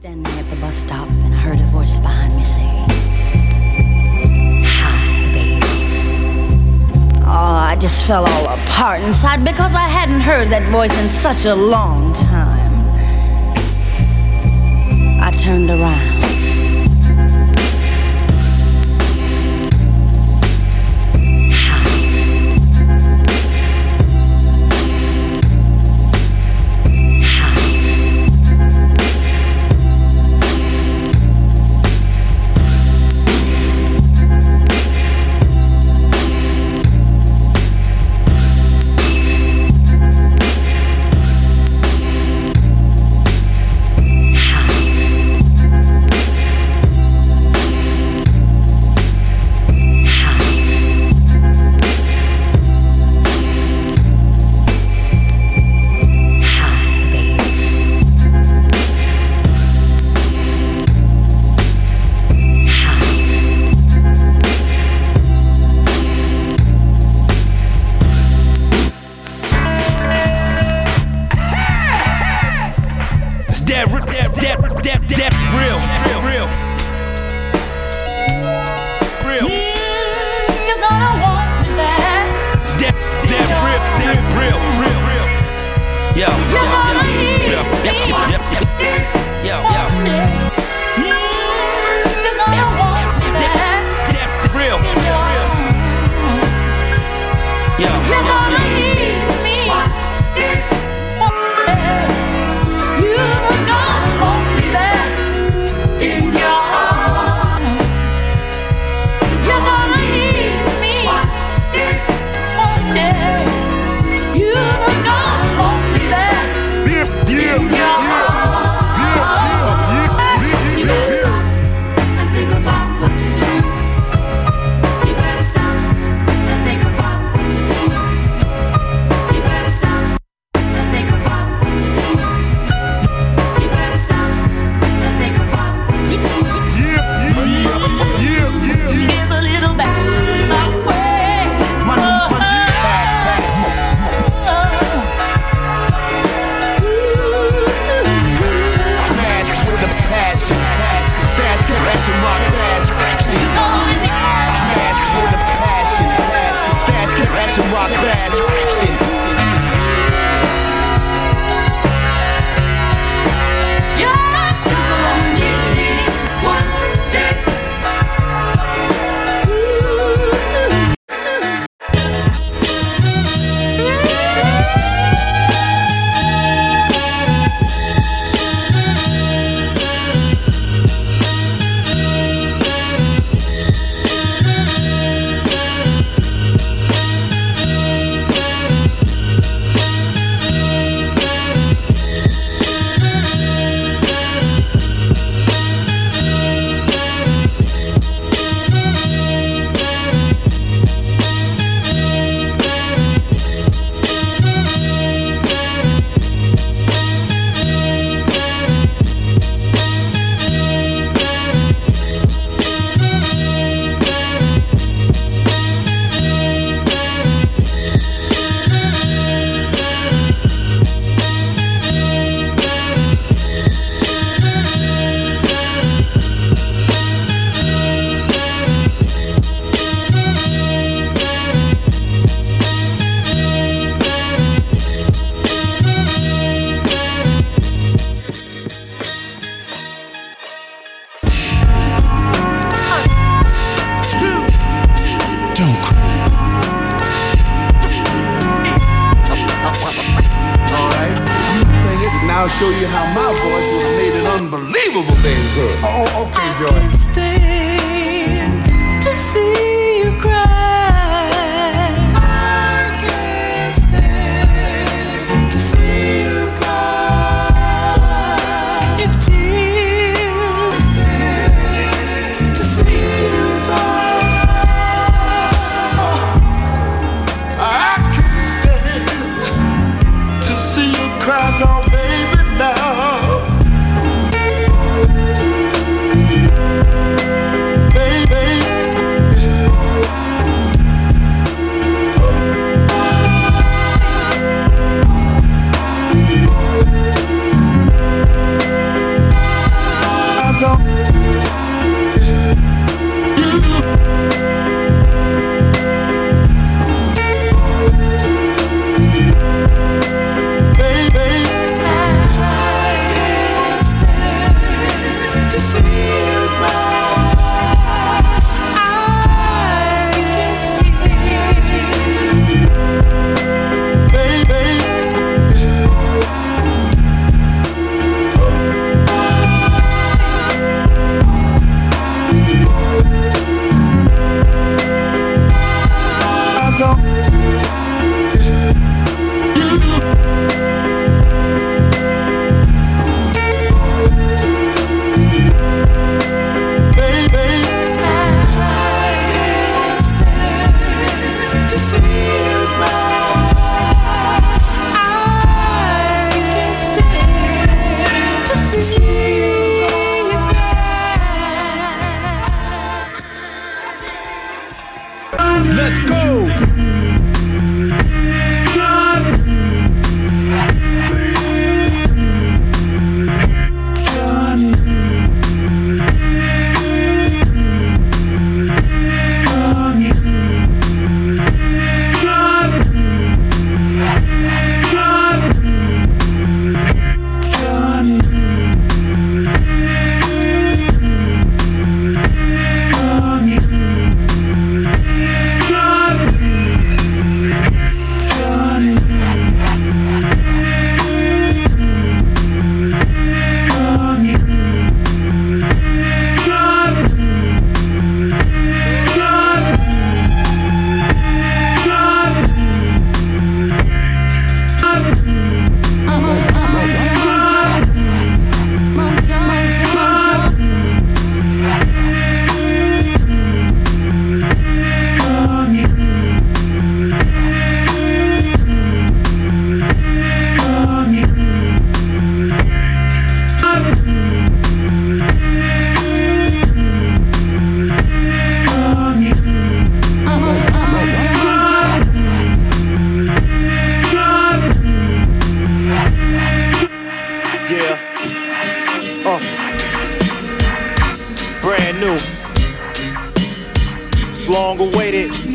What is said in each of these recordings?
standing at the bus stop and I heard a voice behind me say, Hi, baby. Oh, I just fell all apart inside because I hadn't heard that voice in such a long time. I turned around.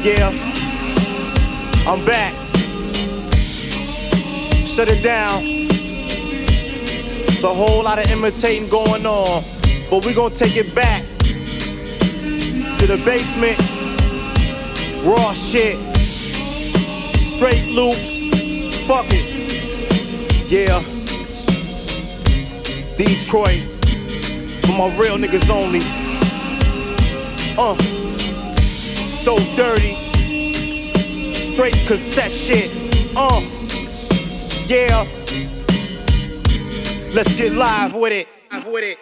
Yeah. I'm back. Shut it down. It's a whole lot of imitating going on, but we gonna take it back to the basement. Raw shit. Straight loops. Fuck it. Yeah. Detroit. For my real niggas only. Uh. So dirty. Straight cassette shit. Uh. Yeah. Let's get live with it. Live with it.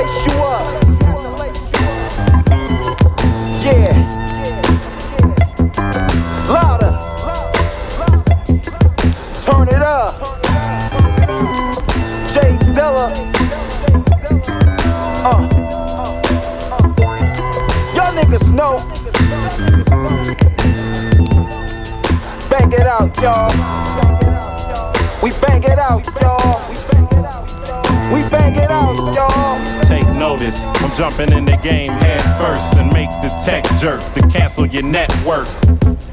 Up. Jumping in the game head first and make the tech jerk to cancel your network.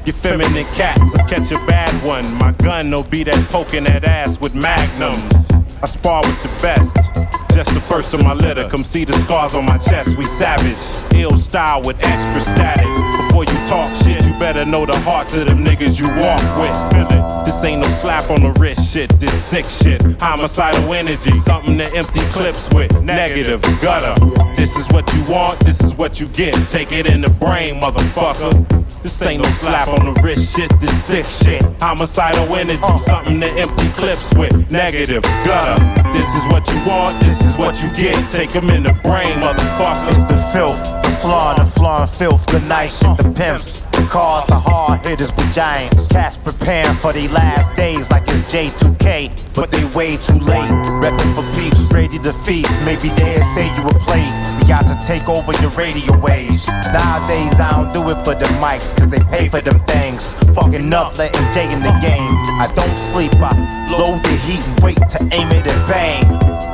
You feminine cats, I catch a bad one. My gun will be that poking that ass with magnums. I spar with the best, just the first of my litter. Come see the scars on my chest, we savage. Ill style with extra static. Before you talk shit, you better know the hearts of them niggas you walk with. Feel it. This ain't no slap on the wrist shit, this sick shit. Homicidal energy, something to empty clips with. Negative, gutter. This is what you want, this is what you get. Take it in the brain, motherfucker. This ain't no slap on the wrist shit, this sick shit. Homicidal energy, uh-huh. something to empty clips with. Negative, gutter. This is what you want, this is what you get. Take 'em in the brain, motherfucker. It's the filth, the flaw, the flaw and filth. Good night shit, the pimps. The cars, the hard hitters with giants. Cats preparing for their last days like it's J2K, but they way too late. Reppin' for peeps, ready to feast. Maybe they'll say you a play. We got to take over your radio waves. Nowadays, I don't do it for the mics, cause they pay for them things. Fucking up, letting Jay in the game. I don't sleep, I load the heat and wait to aim it and bang.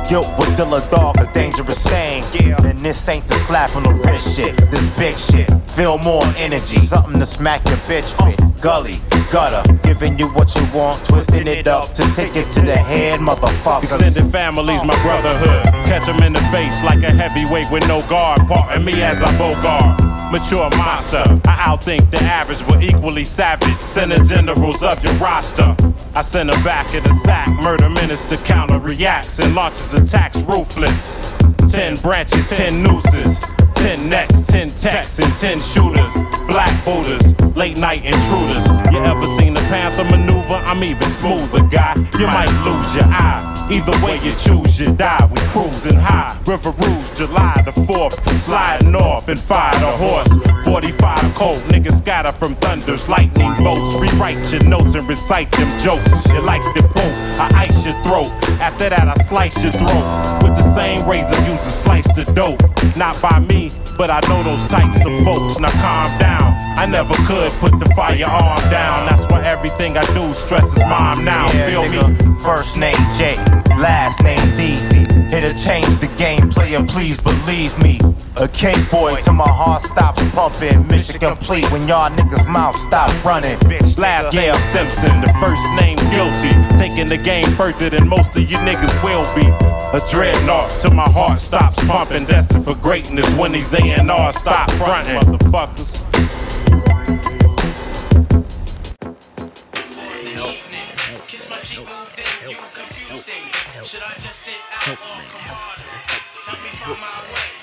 Guilt with Dilla Dog, a dangerous thing. Yeah. And this ain't the slap on the wrist shit. This big shit. Feel more energy. Something to smack your bitch with. Gully, gutter. Giving you what you want. Twisting it up to take it to the head, motherfuckers. Extended families, my brotherhood. Catch 'em in the face like a heavyweight with no guard. Parting me as I bogart. Mature monster. I outthink the average, but equally savage. Send the generals of your roster. I send her back in the sack. Murder minister counter reacts and launches attacks ruthless. Ten branches, ten nooses. Ten necks, ten techs, and ten shooters. Black Buddhas, late night intruders. You ever seen the Panther maneuver? I'm even smoother, guy. You might lose your eye. Either way you choose, you die. We cruising high. River Rouge, July the 4th. Sliding off and fire a horse. 45 cold, niggas scatter from thunders, lightning bolts. Rewrite your notes and recite them jokes. You like the quote, I ice your throat. After that, I slice your throat. With the same razor used to slice the dope. Not by me, but I know those types of folks. Now calm down. I never could put the firearm down. That's why everything I do stresses my mom now. Yeah, Feel me? First name J, last name DZ. It'll change the game, player, please believe me. A cake boy till my heart stops pumping. Mission complete when y'all niggas' mouth stop running. Bitch, Last nigga. name Simpson, the first name guilty. Taking the game further than most of you niggas will be. A dreadnought till my heart stops pumping. Destined for greatness when these A&R stop fronting. Motherfuckers. help, confused help, things. Help, Should I just sit out on or come? Help me find my way.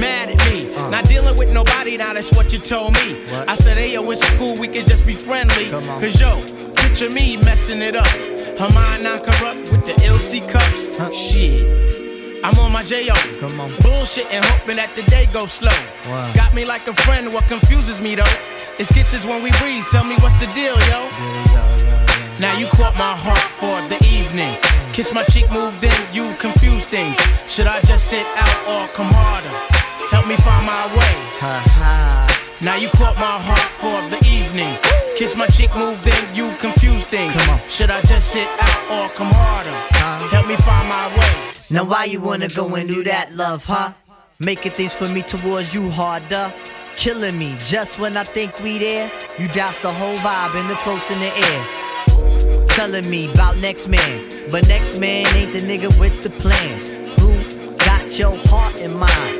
mad at me. Uh. Not dealing with nobody, now that's what you told me. What? I said, hey, yo, it's cool, we could just be friendly. Cause yo, picture me messing it up. Her mind not corrupt with the LC cups. Huh. Shit. I'm on my J.O. Come on. Bullshit and hoping that the day goes slow. Wow. Got me like a friend, what confuses me though. It's kisses when we breathe, tell me what's the deal, yo. Now you caught my heart for the evening. Kiss my cheek, moved in, you confuse things. Should I just sit out or come harder? Help me find my way. Ha ha. Now you caught my heart for the evening. Kiss my cheek, move in, you confuse things. Come on. Should I just sit out or come harder? Help me find my way. Now why you wanna go and do that, love, huh? Making things for me towards you harder. Killing me just when I think we there. You douse the whole vibe and the close in the air. Telling me about next man. But next man ain't the nigga with the plans. Who got your heart in mind?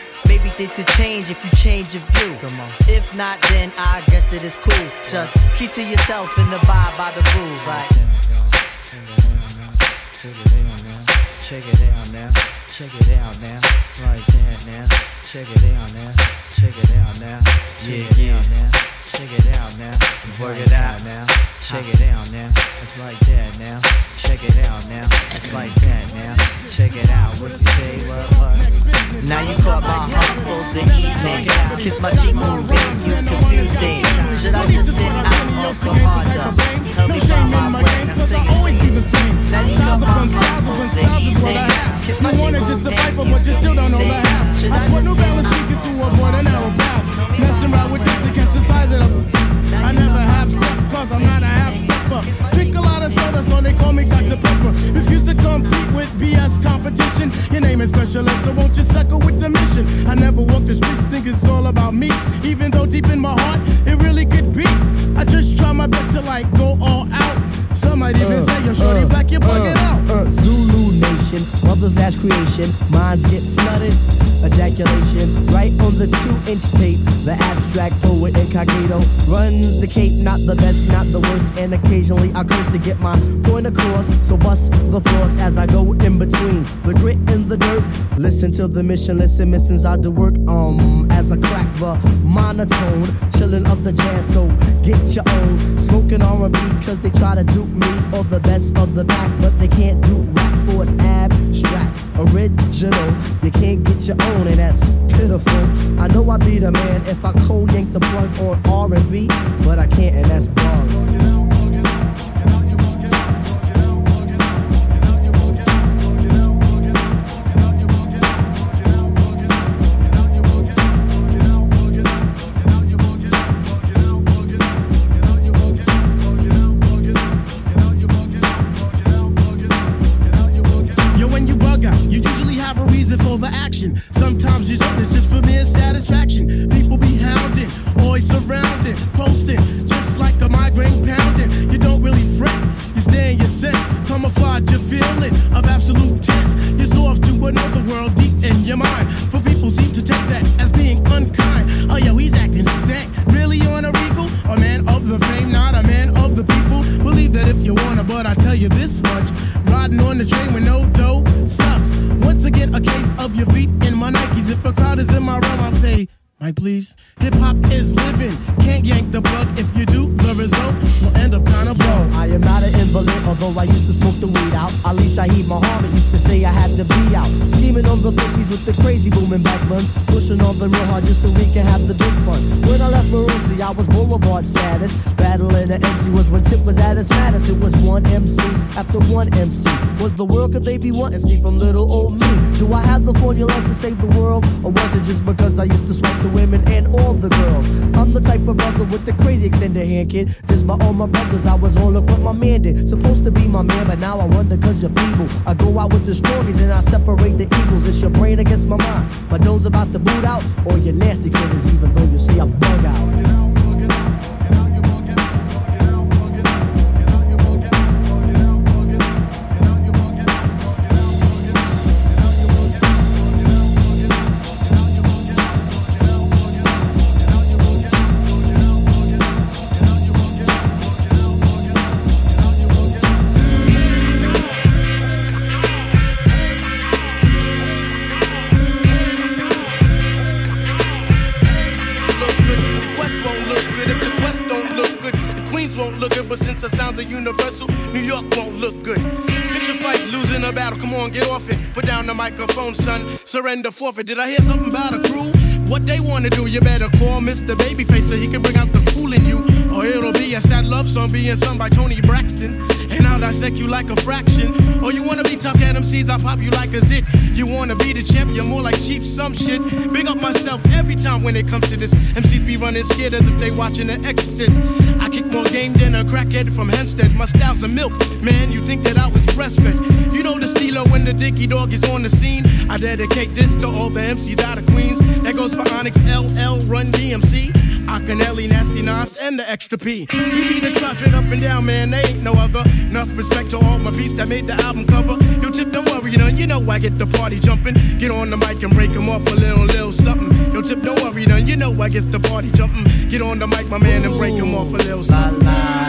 Maybe things could change if you change your view. Come on. If not, then I guess it is cool. Just keep to yourself and abide by the rules. Like, Check it out now. Check it out now. Right there now. Check it out now. Check it out now. Yeah, yeah. Check it out now. Work it out now. Check it out now. It's like that now. Check it out now. It's like that now. Check it out. What you say? What? What? now you caught my heart for the evening. Kiss my cheek, moving, you confusing. Should I just sit out or come harder? Help me find my way. Now sing it, sing it. Now you caught my heart for the evening. Kiss my cheek, moving, just to fight for, you but you still don't know the half. I put New Balance sneakers to avoid a narrow path. Messing around with this against the size of. I never half step, cause I'm not a half stepper. Drink a lot of soda, so they call me Dr. Pepper. Refuse to compete with BS competition. Your name is special so won't you suckle with the mission? I never walk the street, think it's all about me. Even though deep in my heart, it really could be. I just try my best to like go all out. Some might even say, yo, shorty black, you're bugging out. Uh, Zulu Nation, mother's last creation. Minds get flooded, ejaculation. Right on the two inch tape. The abstract poet incognito runs the cape, not the best, not the worst. And occasionally I curse to get my point across. So bust the floors as I go in between the grit and the dirt. Listen to the mission, listen, missions I do work. Um, as I crack the monotone, chilling up the jazz. So get your own, smoking R&B, cause they try to dupe me or the best of the back, but they can't do rap for it's abstract, original. You can't get your own, and that's pitiful. I know I'd be the man if I cold yank the plug on R&B, but I can't, and that's wrong. Surrender forfeit. Did I hear something about a crew? What they wanna do, you better call Mr. Babyface so he can bring out the cool in you. Or it'll be a sad love song being sung by Toni Braxton. And I'll dissect you like a fraction. Or you wanna be tough at MCs, I'll pop you like a zit. You wanna be the champ, you're more like Chief some shit. Big up myself every time when it comes to this. MCs be running scared as if they watching The Exorcist. I kick more game than a crackhead from Hempstead. My style's a milk, man. You think that I was breastfed? You know the steelo when the dicky dog is on the scene. I dedicate this to all the MCs out of Queens. That goes for Onyx, LL, Run DMC. Akinyele, Nasty Nas, and the Extra P. We be the trot straight up and down, man. They ain't no other. Enough respect to all my beefs that made the album cover. Yo, Tip, don't worry, know, you know I get the party jumping. Get on the mic and break 'em off a little, little something. Yo, Tip, don't worry, none. You know I get the party jumping. Get on the mic, my man, and break 'em off a little something. You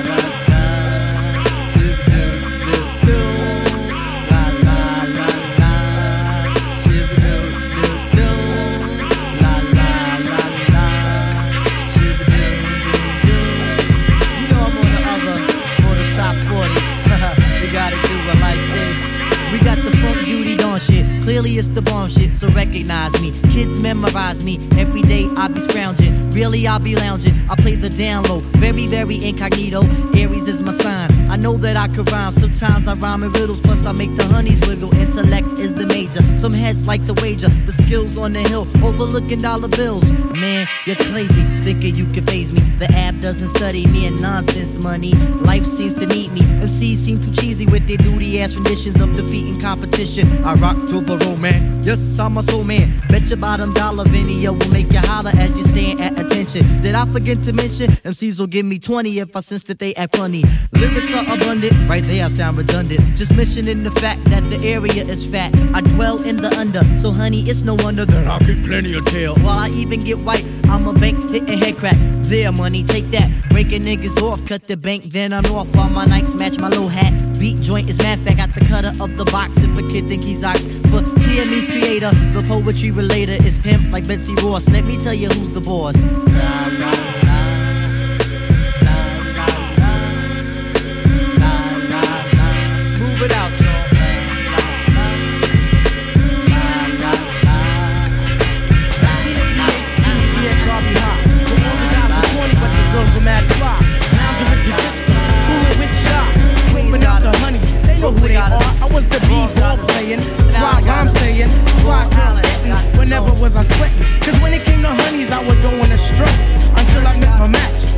recognize me. Kids memorize me. Every day I be scrounging. Really I'll be lounging. I play the down low. Very, very incognito. Aries is my sign. I know that I could rhyme. Sometimes I rhyme in riddles, plus I make the honeys wiggle. Intellect is the major. Some heads like to wager. The skills on the hill, overlooking dollar bills. Man, you're crazy, thinking you can phase me. The app doesn't study me and nonsense money. Life seems to need me. MCs seem too cheesy with their duty ass renditions of defeating competition. I rock to the man. Yes, I'm a soul man. Bet your bottom dollar video will make you holler as you stand at attention. Did I forget to mention? MCs will give me 20 if I sense that they act funny. Lyrics are abundant, right there I sound redundant. Just mentioning the fact that the area is fat. I dwell in the under, so honey, it's no wonder that I get plenty of tail. While I even get white, I'm a bank hitting head crack. There, money, take that. Breaking niggas off, cut the bank, then I'm off. While my Nikes match my low hat. Beat joint is mad fat, got the cutter of the box. If a kid think he's ox, for TME's creator, the poetry relator is him like Betsy Ross. Let me tell you who's the boss. La, la, rhyme fly hitting. Whenever was I sweating? Cause when it came to honeys, I would go on a stroke until I met my match.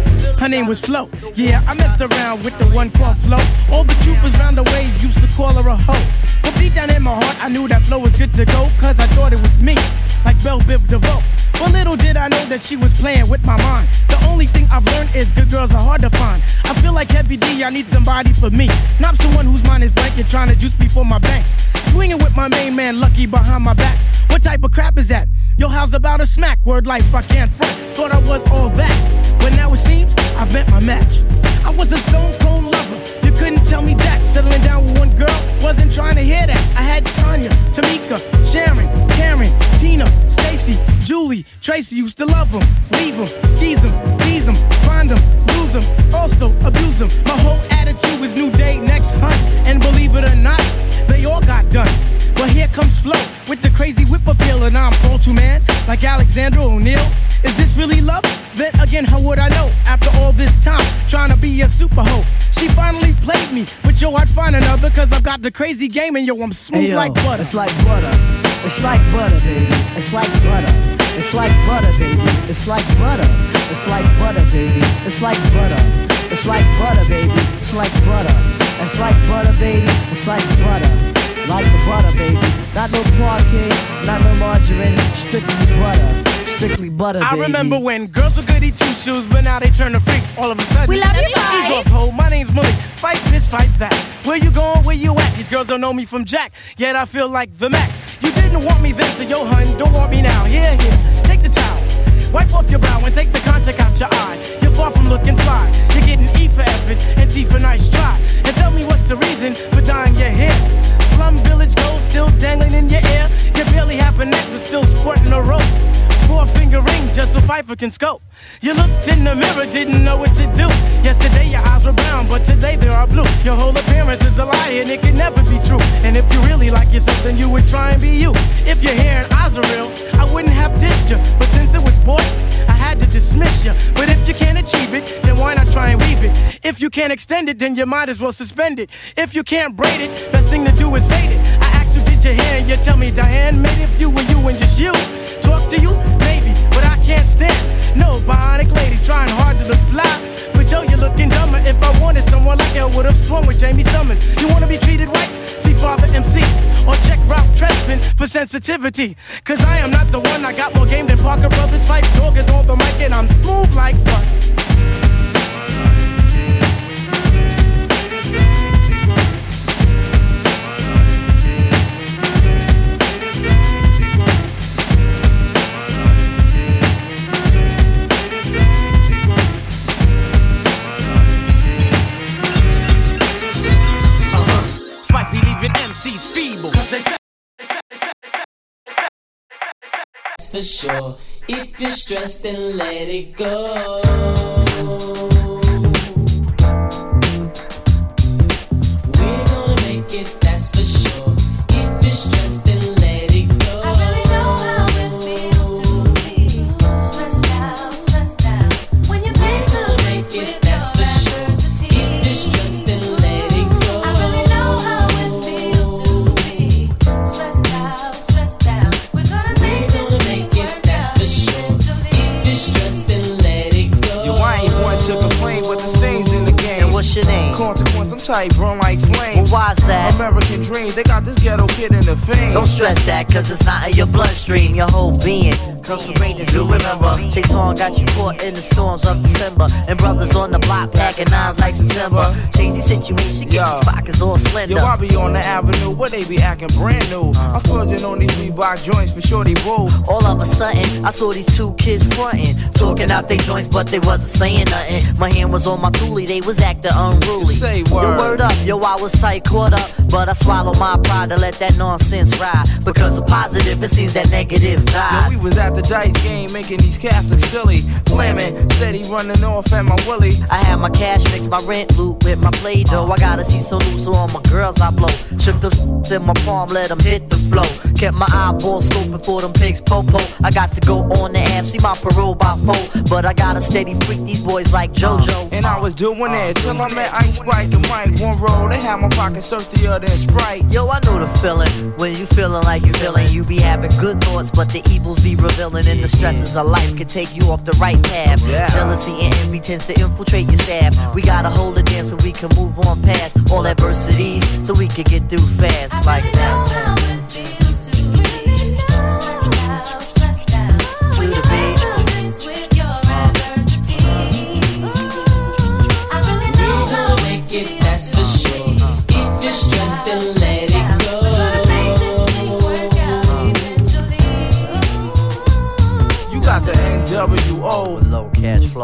Her name was Flo. Yeah, I messed around with the one called Flo. All the troopers round the way used to call her a hoe. But deep down in my heart, I knew that Flo was good to go, cause I thought it was me, like Bell Biv DeVoe. But little did I know that she was playing with my mind. The only thing I've learned is good girls are hard to find. I feel like Heavy D, I need somebody for me. Not someone whose mind is blank and trying to juice me for my banks. Swinging with my main man, Lucky, behind my back. What type of crap is that? Yo, how's about a smack? Word life, I can't front. Thought I was all that. But now it seems I've met my match. I was a stone cold lover. You couldn't tell me that. Settling down with one girl, wasn't trying to hear that. I had Tanya, Tamika, Sharon, Karen, Tina, Stacy, Julie, Tracy used to love them, leave them, skis them, tease them, find them, lose them, also abuse them. My whole attitude was new day, next hunt, and believe it or not, they all got done. But here comes Flo with the crazy whip appeal, and I'm all too man, like Alexander O'Neal. Is this really love? Then again, how would I know? After all this time, trying to be a super hoe. She finally played me, but yo, I'd find another, cause I've got the crazy game, and yo, I'm smooth Hey, yo, like butter. It's like butter. It's like butter, baby. It's like butter. It's like butter, baby. It's like butter. It's like butter, baby. It's like butter. It's like butter, baby. It's like butter. It's like butter, baby. It's like butter. Like the butter, baby. Not no Parkay, not no margarine. Strictly butter. Strictly butter, baby. I baby. remember when girls were goody two shoes, but now they turn to freaks all of a sudden. We love you, bye. Ease off, ho. My name's Malik. Fight this, fight that. Where you going? Where you at? These girls don't know me from Jack, yet I feel like the Mac. You didn't want me then, so yo, hun, don't want me now. Here, here, take the towel. Wipe off your brow and take the contact out your eye. You're far from looking fly. You're getting E for effort and T for nice try. And tell me what's the reason for dyeing your hair. Slum village gold still dangling in your ear. You barely have a neck, but still sporting a rope. Four finger ring just so Pfeiffer can scope. You looked in the mirror, didn't know what to do. Yesterday your eyes were brown, but today they are blue. Your whole appearance is a lie and it can never be true. And if you really like yourself, then you would try and be you. If your hair and eyes are real, I wouldn't have dissed you. But since it was boy, I had to dismiss you. But if you can't achieve it, then why not try and weave it? If you can't extend it, then you might as well suspend it. If you can't braid it, best thing to do is fade it. I asked you, did you hear? You tell me, Diane, made if you were you and just you. To you, maybe, but I can't stand. No bionic lady trying hard to look fly. But yo, you're looking dumber. If I wanted someone like I would have swung with Jaime Sommers. You wanna be treated right? See Father MC or check Ralph Tresvant for sensitivity. Cause I am not the one, I got more game than Parker Brothers. Phife Dog is on the mic and I'm smooth like butter. For sure. If you're stressed, then let it go. Burn like flames. Well, why's that? American dreams, they got this ghetto kid in the fame. Don't stress that, cause it's not in your bloodstream. Your whole being comes from greatness. You remember, Horn got you caught in the storms of December. And brothers on the block packing nines like September. Change the situation, get these pockets all slender. Yo, I be on the avenue where they be acting brand new. I'm splurging on these Reebok joints for sure they boo. All of a sudden, I saw these two kids frontin', talking out their joints, but they wasn't saying nothing. My hand was on my toolie, they was acting unruly. Say Yo, word. word up, yo, I was tight, caught up, but I swallowed my pride to let that nonsense ride. Because of positive, it seems that negative Yo, died. we was at the dice game making these Catholics silly. Flamin', steady running off at my willy. I had my cash mix, my rent loot with my play dough. Uh-huh. I gotta see so loose, so all my girls I blow. Shook the in my palm, let them hit the flow. Kept my eyeball scoping for them pigs popo. I got to go on the app, see my parole by four. But I gotta steady freak these boys like uh, JoJo. And I was doing that uh-huh. till I met Ice Sprite and Mike. One roll, they had my pockets thirstier than Sprite. Yo, I know the feeling when you feeling like you feeling. You be having good thoughts, but the evils be revealing, and the stresses of life can take you off the right path. Yeah. Jealousy and envy tends to infiltrate your staff. We gotta hold it down so we can move on past all adversities, so we can get through fast like that.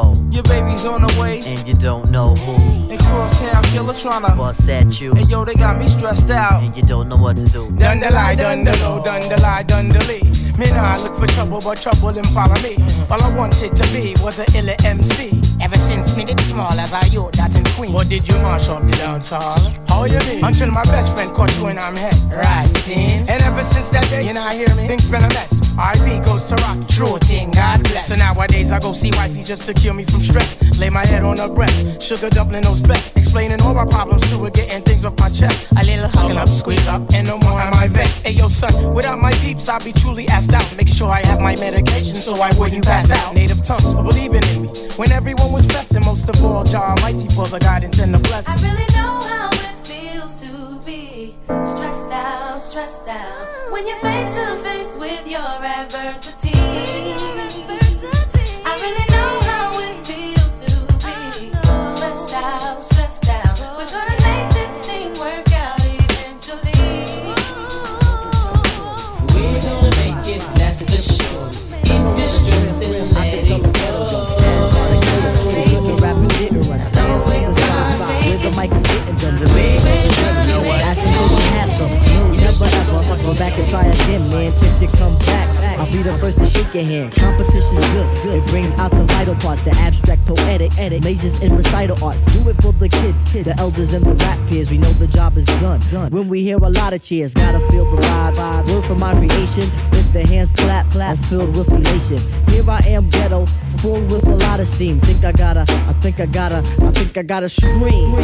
Flow, Your baby's on the way. and you don't know who. And crosstown killers tryna bust at you. And yo, they got me stressed out. And you don't know what to do. Done the lie, done the low, done the lie, done the lee. Me nah look for trouble, but trouble them follow me. All I wanted to be was a illa MC. Ever since me did small as I yo, that in Queen. What did you mash up the dance hall? How you mean? Until my best friend caught you in I'm head. Right, seen? And ever since that day, you not hear me? Things been a mess. RP goes to rock, true thing, God bless. So nowadays I go see wifey just to cure me from stress. Lay my head on her breast, sugar dumpling those specs. Explaining all my problems to her, getting things off my chest. A little hugging up, squeeze up, and no more am my vexed. Hey yo, son, without my peeps, I'll be truly asked out. Make sure I have my medication so I wouldn't pass out. Native tongues for believing in me. When everyone was blessing, most of all, Jah Almighty for the guidance and the blessing. I really know how it feels to be stressed stressed out. When you're face to face with your adversity. Never ever. Go back and try again, man. If you come back, I'll be the first to shake your hand. Competition's good. It brings out the vital parts, the abstract, poetic, edit, majors in recital arts. Do it for the kids, the elders and the rap peers. We know the job is done. When we hear a lot of cheers, gotta feel the vibe. vibe. Word for my creation. If the hands clap, clap, I'm filled with elation. Here I am, ghetto, full with a lot of steam. Think I gotta, I think I gotta, I think I gotta scream.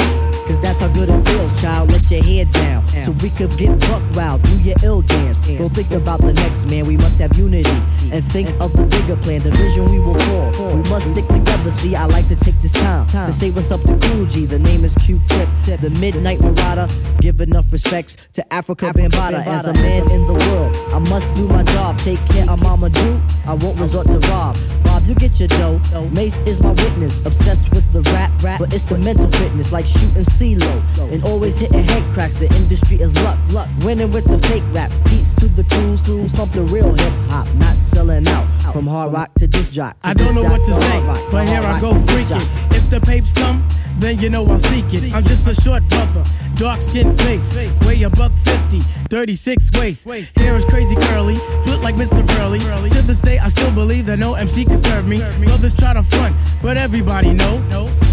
Cause that's how good it feels, child. Let your head down. So we could get buck wild, do your ill dance. Don't think about the next man, we must have unity. And think of the bigger plan, the vision we will fall. We must stick together, see, I like to take this time to say what's up to Cool G. The name is Q-Tip, the Midnight Marauder. Give enough respects to Afrika Bambaataa. As a man in the world, I must do my job. Take care of Mama Do, I won't resort to rob. Rob, you get your dough. Mace is my witness, obsessed with the rap, rap, but it's the mental fitness, like shooting CeeLo. And always hitting head cracks, the industry is luck, luck. Winning with the fake raps, beats to the crews, crews, pump the real hip hop, not selling out. From hard rock to disc jock. I don't know what to say, but here I go freaking. If the papes come, then you know I'll seek it. I'm just a short brother, dark skin face, weigh a buck 50, 36 waist. Hair is crazy curly, foot like Mr. Furley. To this day, I still believe that no MC can serve me. Brothers try to front, but everybody know.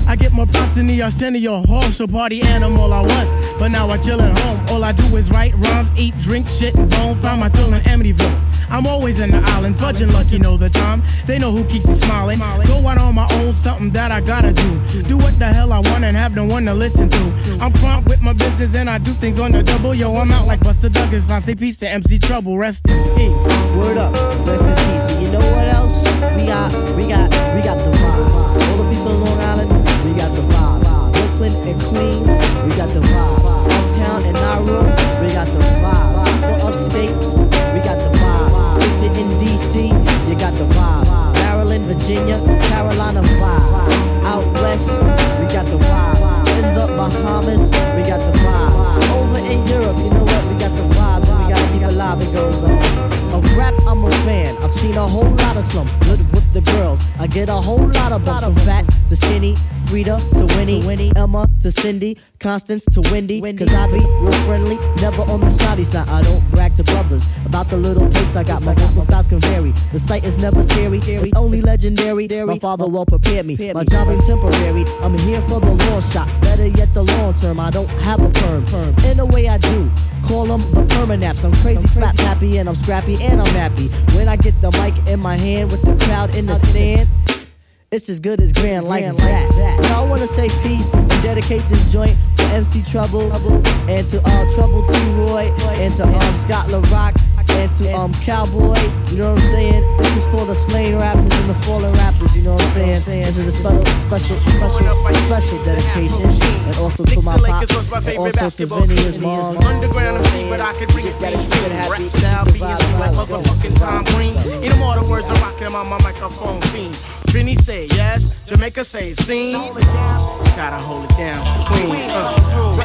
I get more props than the Arsenio Hall, so party animal I was. But now I chill at home. All I do is write rhymes, eat, drink, shit, and bone. Find my thrill in Amityville. I'm always in the island, fudging lucky know the time. They know who keeps me smiling. Go out on my own, something that I gotta do. Do what the hell I want and have no one to listen to. I'm prompt with my business and I do things on the double. Yo, I'm out like Buster Douglas. I say peace to MC Trouble. Rest in peace. Word up, rest in peace. And you know what else? We got, we got, we got the vibe. All the people in Long Island, we got the vibe. Brooklyn and Queens, Virginia, Carolina vibe. Out west, we got the vibe. In the Bahamas, we got the vibe. Over in Europe, you know what? We got the vibe. We gotta keep it live. It goes on. Of rap, I'm a fan. I've seen a whole lot of slumps. Good with the girls. I get a whole lot of from fat to skinny. Frida to Winnie, Winnie, Emma to Cindy, Constance to Wendy. Cause I be real friendly, never on the snotty side. I don't brag to brothers about the little tapes I got. My vocal styles can vary. The sight is never scary, it's only legendary. My father well prepared me. My job ain't temporary. I'm here for the long shot. Better yet, the long term. I don't have a perm. perm. In a way, I do. Call them the permanaps. I'm crazy, slap happy, and I'm scrappy, and I'm happy. When I get the mic in my hand with the crowd in the stand. It's as good as grand like that. Now I wanna say peace and dedicate this joint to MC Trouble and to uh, Trouble T Roy and to um, Scott LaRock and to um Cowboy. You know what I'm saying? This is for the slain rappers and the fallen rappers. You know what I'm saying? This is a special, special, special, special dedication, and also to my pop, Lakers was my and also to basketball Vinny, his mom. Underground MC, but I could bring it. Rap style, be like motherfucking Tom Green. Them the words I'm rocking on my microphone fiend. Vinny say yes, Jamaica say scene. Gotta hold it down, Queen. Uh.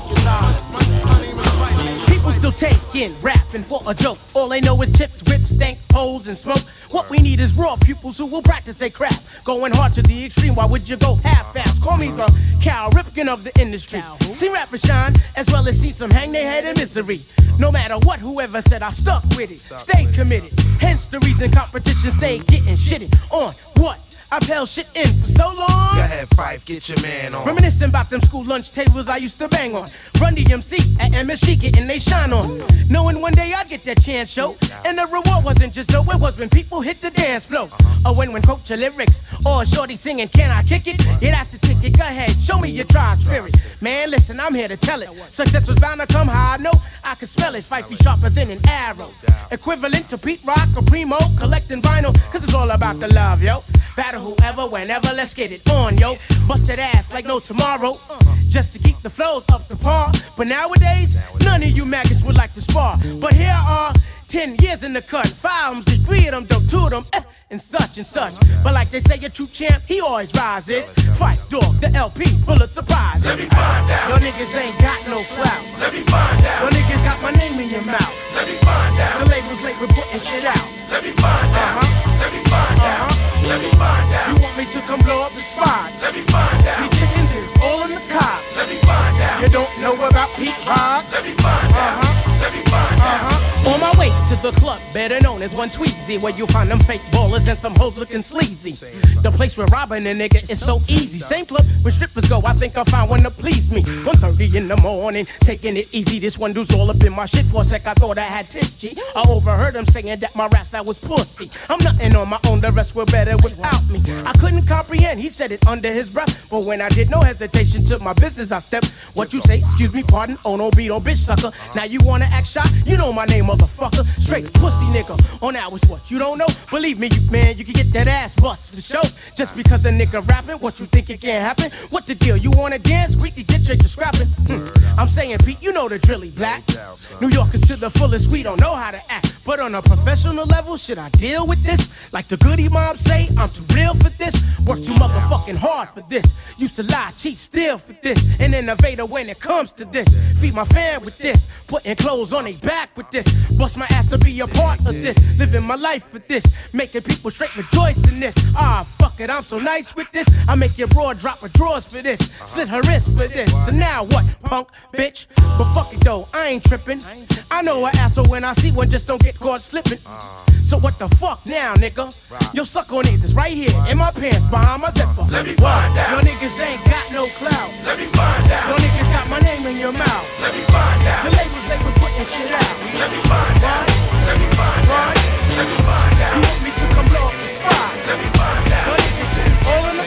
People still take, in, rapping for a joke. All they know is chips, whips, stank, holes, and smoke. What we need is raw pupils who will practice their craft. Going hard to the extreme, why would you go half-ass? Call me the Cal Ripken of the industry. See rappers shine, as well as see some hang their head in misery. No matter what, whoever said I stuck with it, stayed committed. Hence the reason competition stayed getting shitted on. What? I've held shit in for so long. Go ahead, Phife, get your man on. Reminiscing about them school lunch tables I used to bang on. Run DMC at MSG getting they shine on. Knowing one day I'd get that chance show. And the reward wasn't just dough, it was when people hit the dance floor. Or when when coach your lyrics. Or a shorty singing, can I kick it? Yeah, that's the ticket. Go ahead, show me your tribe spirit. Man, listen, I'm here to tell it. Success was bound to come how I know. I can smell it. Phife be sharper than an arrow. Equivalent to Pete Rock or Primo, collecting vinyl. Cause it's all about the love, yo. Battle whoever, whenever, let's get it on, yo. Busted ass like no tomorrow. uh, Just to keep the flows up to par. But nowadays, none of you maggots would like to spar. But here are 10 years in the cut. Five of them, three of them, dope, two of them, eh, and such and such. But like they say, a true champ, he always rises. Phife Dog, the LP, full of surprises. Let me find out. Your niggas ain't got no clout. Let me find out. Your niggas got my name in your mouth. Let me find out. The labels late with putting shit out. Let me find out. Uh-huh. Me to come blow up the spot? The club, better known as One Tweezy, where you'll find them fake ballers and some hoes looking sleazy. The place where robbing a nigga is so easy. Same club where strippers go. I think I found one to please me. 1:30 in the morning, taking it easy. This one dude's all up in my shit for a sec. I thought I had Tish I overheard him saying that my raps that was pussy. I'm nothing on my own. The rest were better without me. I couldn't comprehend. He said it under his breath, but when I did no hesitation took my business, I stepped. What you say? Excuse me, pardon. Oh no, beat, oh bitch sucker. Now you wanna act shy? You know my name, motherfucker. Straight pussy nigga. On that was what you don't know. Believe me, you man, you can get that ass bust for the show. Just because a nigga rapping, what you think it can't happen? What the deal? You wanna dance? We can get straight to scrapping. Hmm. I'm saying, Pete, you know the drilly black. New Yorkers to the fullest, we don't know how to act. But on a professional level, should I deal with this? Like the goody mom say, I'm too real for this. Work too motherfucking hard for this. Used to lie, cheat, steal for this. An innovator when it comes to this. Feed my fan with this. Putting clothes on their back with this. Bust my ass to be a part of this. Living my life with this. Making people straight rejoice in this. Ah, fuck it, I'm so nice with this. I make your bro drop her drawers for this. Slit her wrist for this. So now what, punk bitch? But fuck it though, I ain't tripping. I know an asshole when I see one, just don't get caught slipping. So what the fuck now, nigga? Yo, suck on these, it's right here in my pants behind my zipper. Let me find out. Your niggas ain't got no clout. Let me find out. Your niggas got my name in your mouth. Let me find out. The labels they been putting shit out. Let me find out. Let me find out. Me. You want me to come? Let me find out. Niggas is all in the.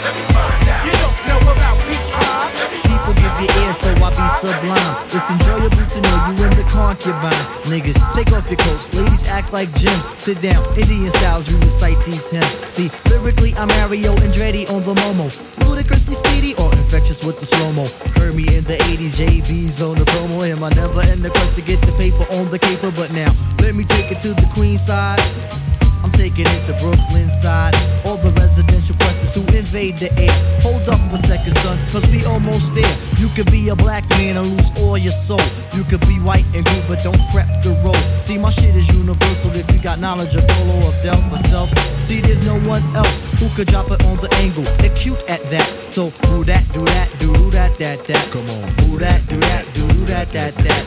Let me find out. You don't know about Rock. People give so I be sublime. It's enjoyable to know you in the concubines. Niggas, take off your coats. Ladies act like gems. Sit down, Indian styles, you recite these hymns. See, lyrically, I'm Mario Andretti on the Momo. Ludicrously speedy or infectious with the slow mo. Heard me in the 80s, JV's on the promo. Am I never in the quest to get the paper on the caper? But now, let me take it to the queen side. I'm taking it to Brooklyn side. All the residential questions who invade the air. Hold up a second, son, cause we almost there. You could be a black man and lose all your soul. You could be white and good, but don't prep the road. See, my shit is universal if you got knowledge of Dolo or Del myself. See, there's no one else who could drop it on the angle. They're cute at that. So, do that, do that, do that, that, that. Come on. Do that, do that, do that, that, that.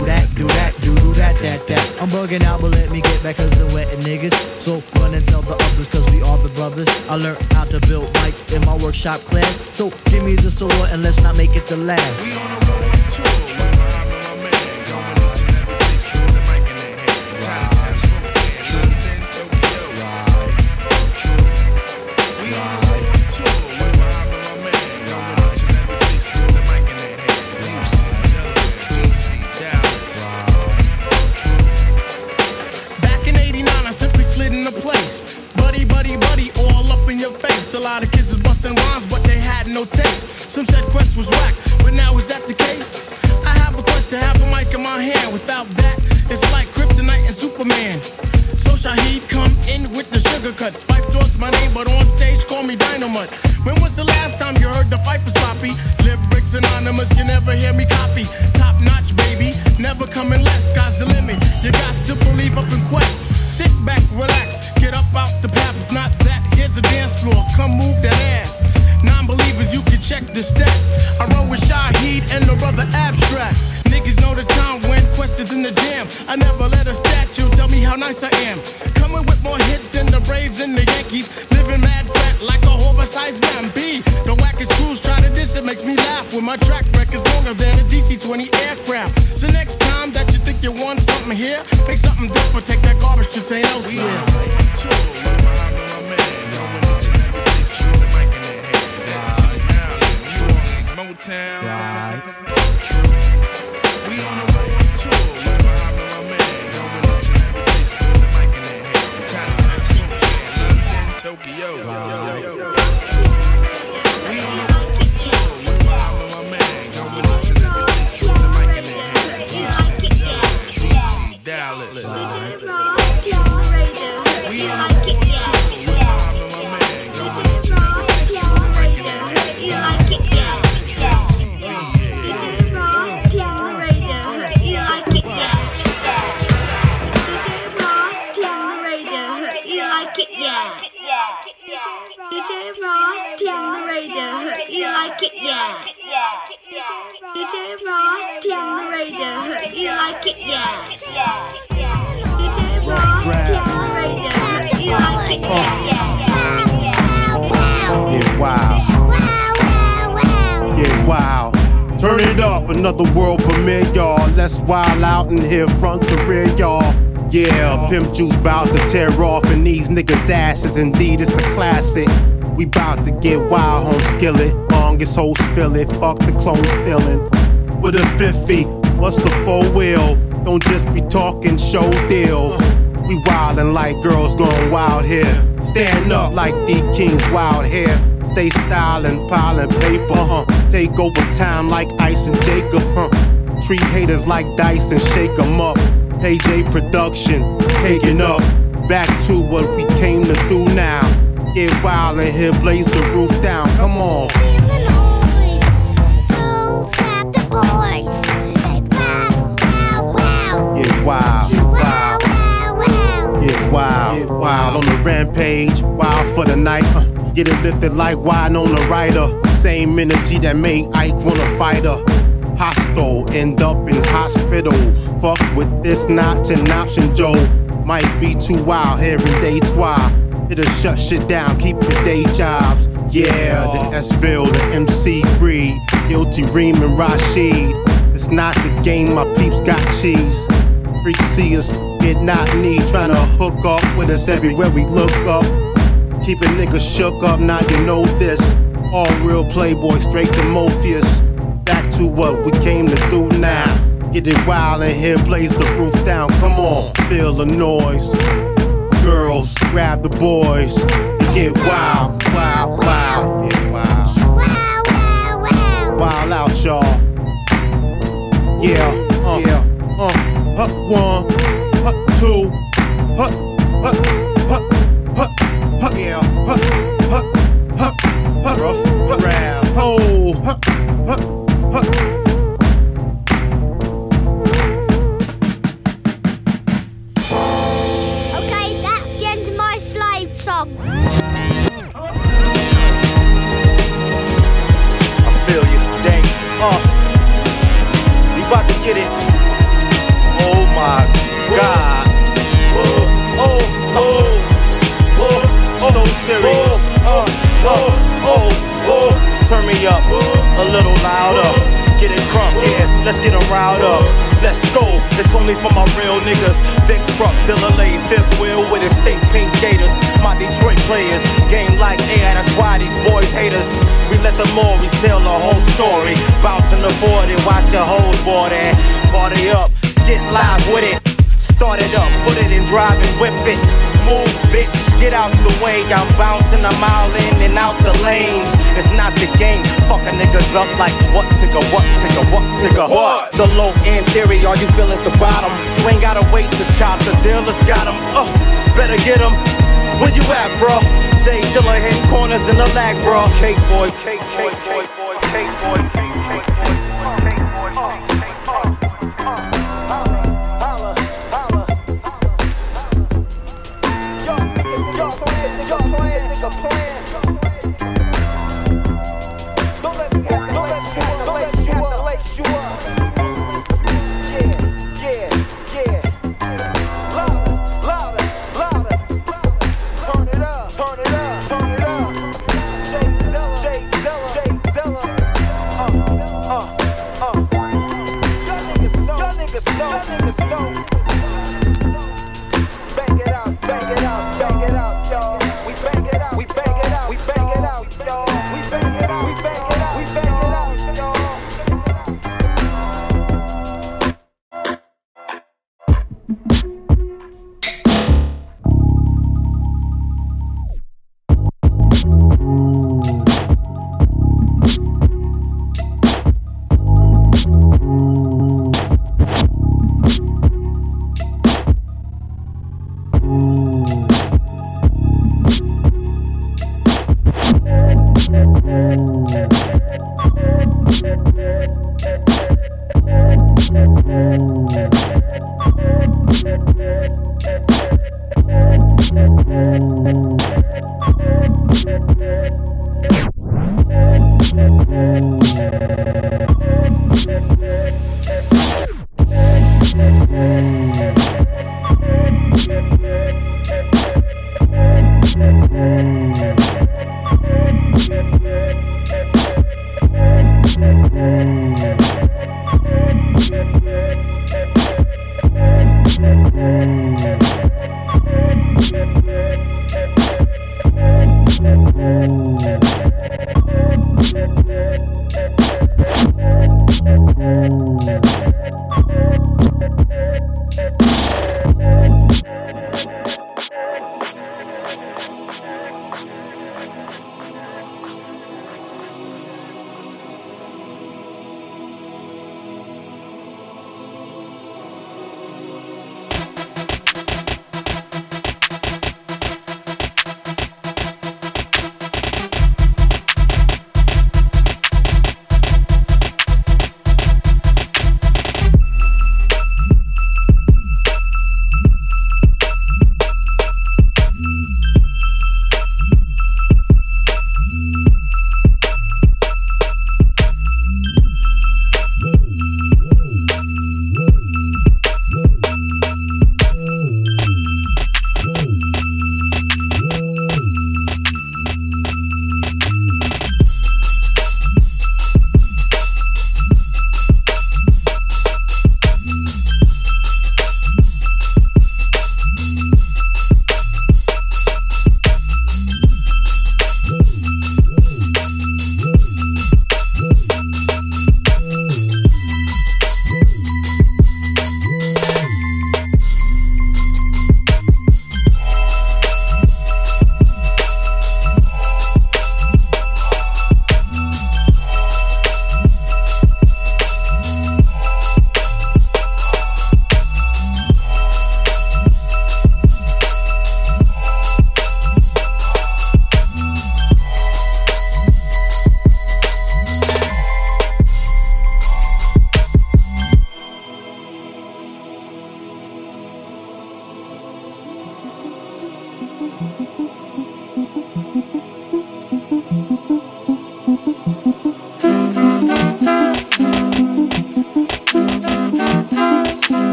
Do that, do that, do that, that, that. I'm bugging out, but let me get back cause I'm wetting niggas. So run and tell the others cause we are the brothers. I learned how to build bikes in my workshop class. So give me the sword and let's not make it the last. A lot of kids was busting rhymes, but they had no taste. Some said Quest was whack, but now is that the case? I have a quest to have a mic in my hand. Without that, it's like Kryptonite and Superman. So Shaheed come in with the sugar cuts. Phife thoughts my name, but on stage call me Dynamite. When was the last time you heard the Phife for sloppy? Lyrics anonymous, you never hear me copy. Top notch, baby, never coming Yeah, pimp juice bout to tear off, and these niggas' asses. Indeed, it's the classic. We bout to get wild, home skillet. Longest host feel it, fuck the clone stealing. With a 50, what's a four wheel? Don't just be talking, show deal. We wildin' like girls going wild here. Stand up like D King's wild hair. Stay stylin', piling paper, huh? Take over time like Ice and Jacob, huh? Treat haters like dice and shake 'em up. Page A production, taking up. Back to what we came to do now. Get wild in here, blaze the roof down. Come on. Get wild. Get wild. Get wild. Get wild on the rampage. Wild for the night. Uh, get it lifted like wine on the rider. Same energy that made Ike wanna fight her. Hostile, end up in hospital. Fuck with this, not an option, Joe. Might be too wild here in day twa. It'll shut shit down, keep your day jobs. Yeah, the S-Ville, the MC breed. Guilty Reem and Rashid. It's not the game, my peeps got cheese. Freaks see us, get not need. trying to hook up with us everywhere we look up. Keep a nigga shook up, now you know this. All real playboy, straight to Morpheus. Back to what we came to do now. Get it wild in here, blaze the roof down. Come on, feel the noise. Girls, grab the boys. and Get wild, wild, wild, get wild. Wild out, y'all. Yeah, uh, yeah, uh, hut one, hut two, hut, hut, hut, hut, hut, yeah, hut, hut, hut, hut, rough, hut, rap, ho, hut, hut, hut. Let's get 'em riled up. Let's go, it's only for my real niggas. Big truck, Dilla lay, fifth wheel with his stink pink gators. My Detroit players, game like air, that's why these boys hate us. We let the Morris tell the whole story. Bouncing the 40, watch your whole boy there. Party up, get live with it. Start it up, put it in drive and whip it. Move, bitch, get out the way. I'm bouncing a mile in and out the lanes. It's not the game. Fuck a niggas up like what tigga, what tigga, what tigga. What? The low end theory, all you feel is the bottom. You ain't gotta wait to chop, the dealers got 'em. Uh, better get 'em. Where you at, bro? J Dilla hitting corners in the lag, bro. Cake boy, cake boy, boy, boy, know. Niggas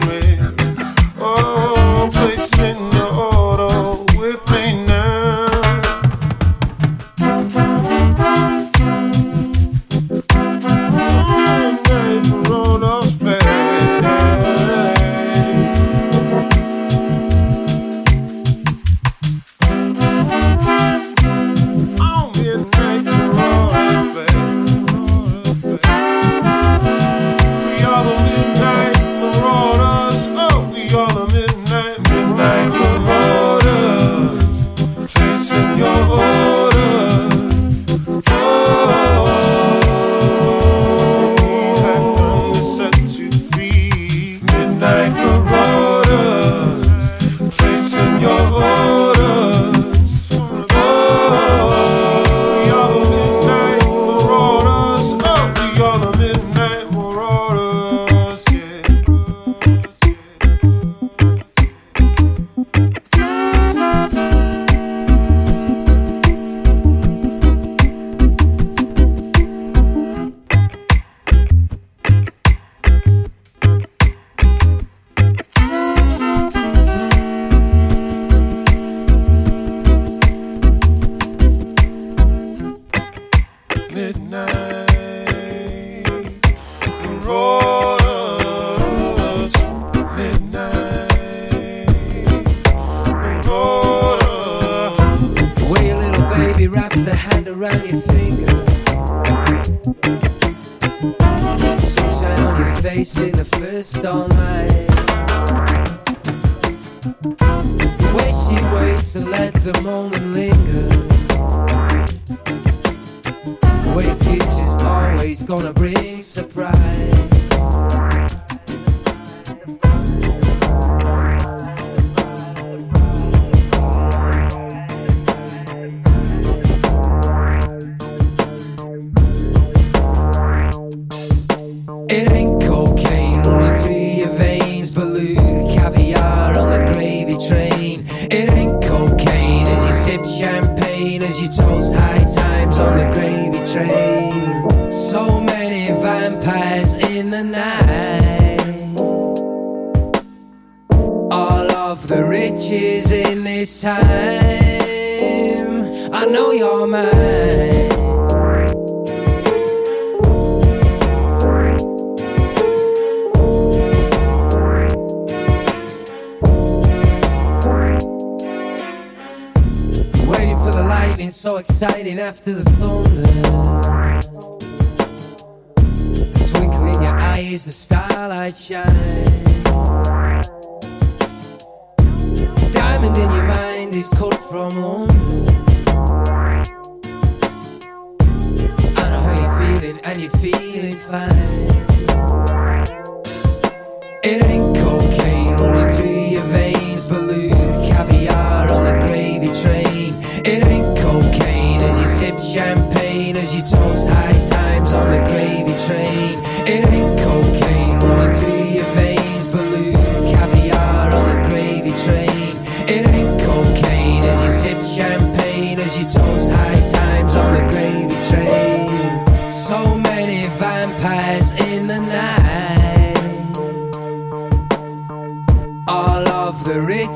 can gonna bring surprise.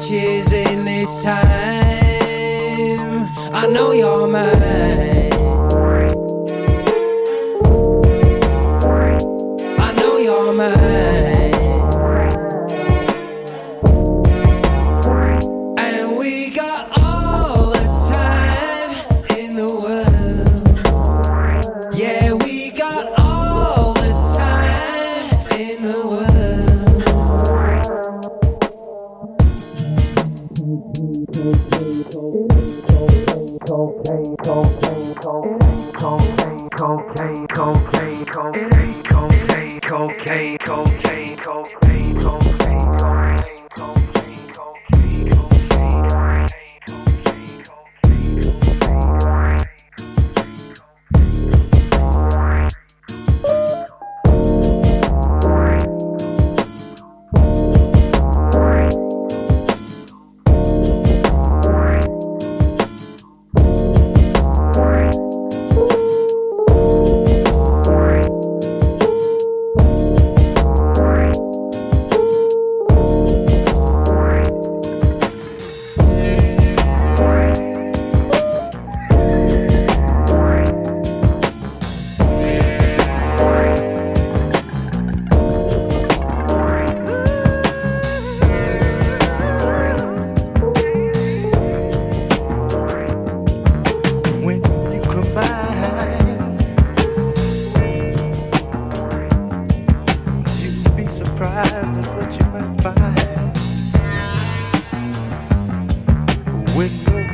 matches in this time. I know you're mine.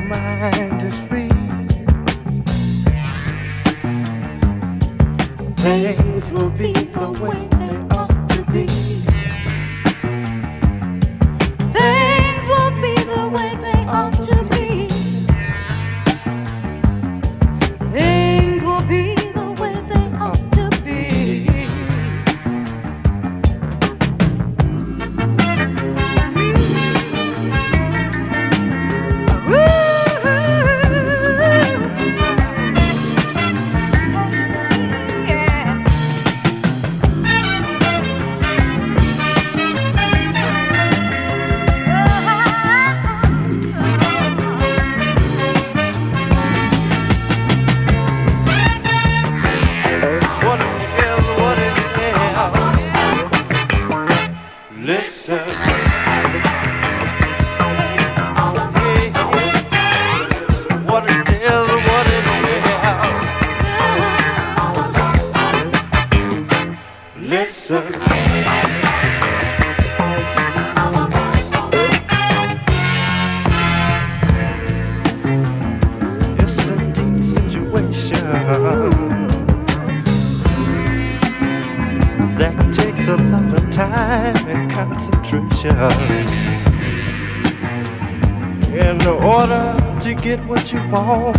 mind is free. Things will be the way. 好。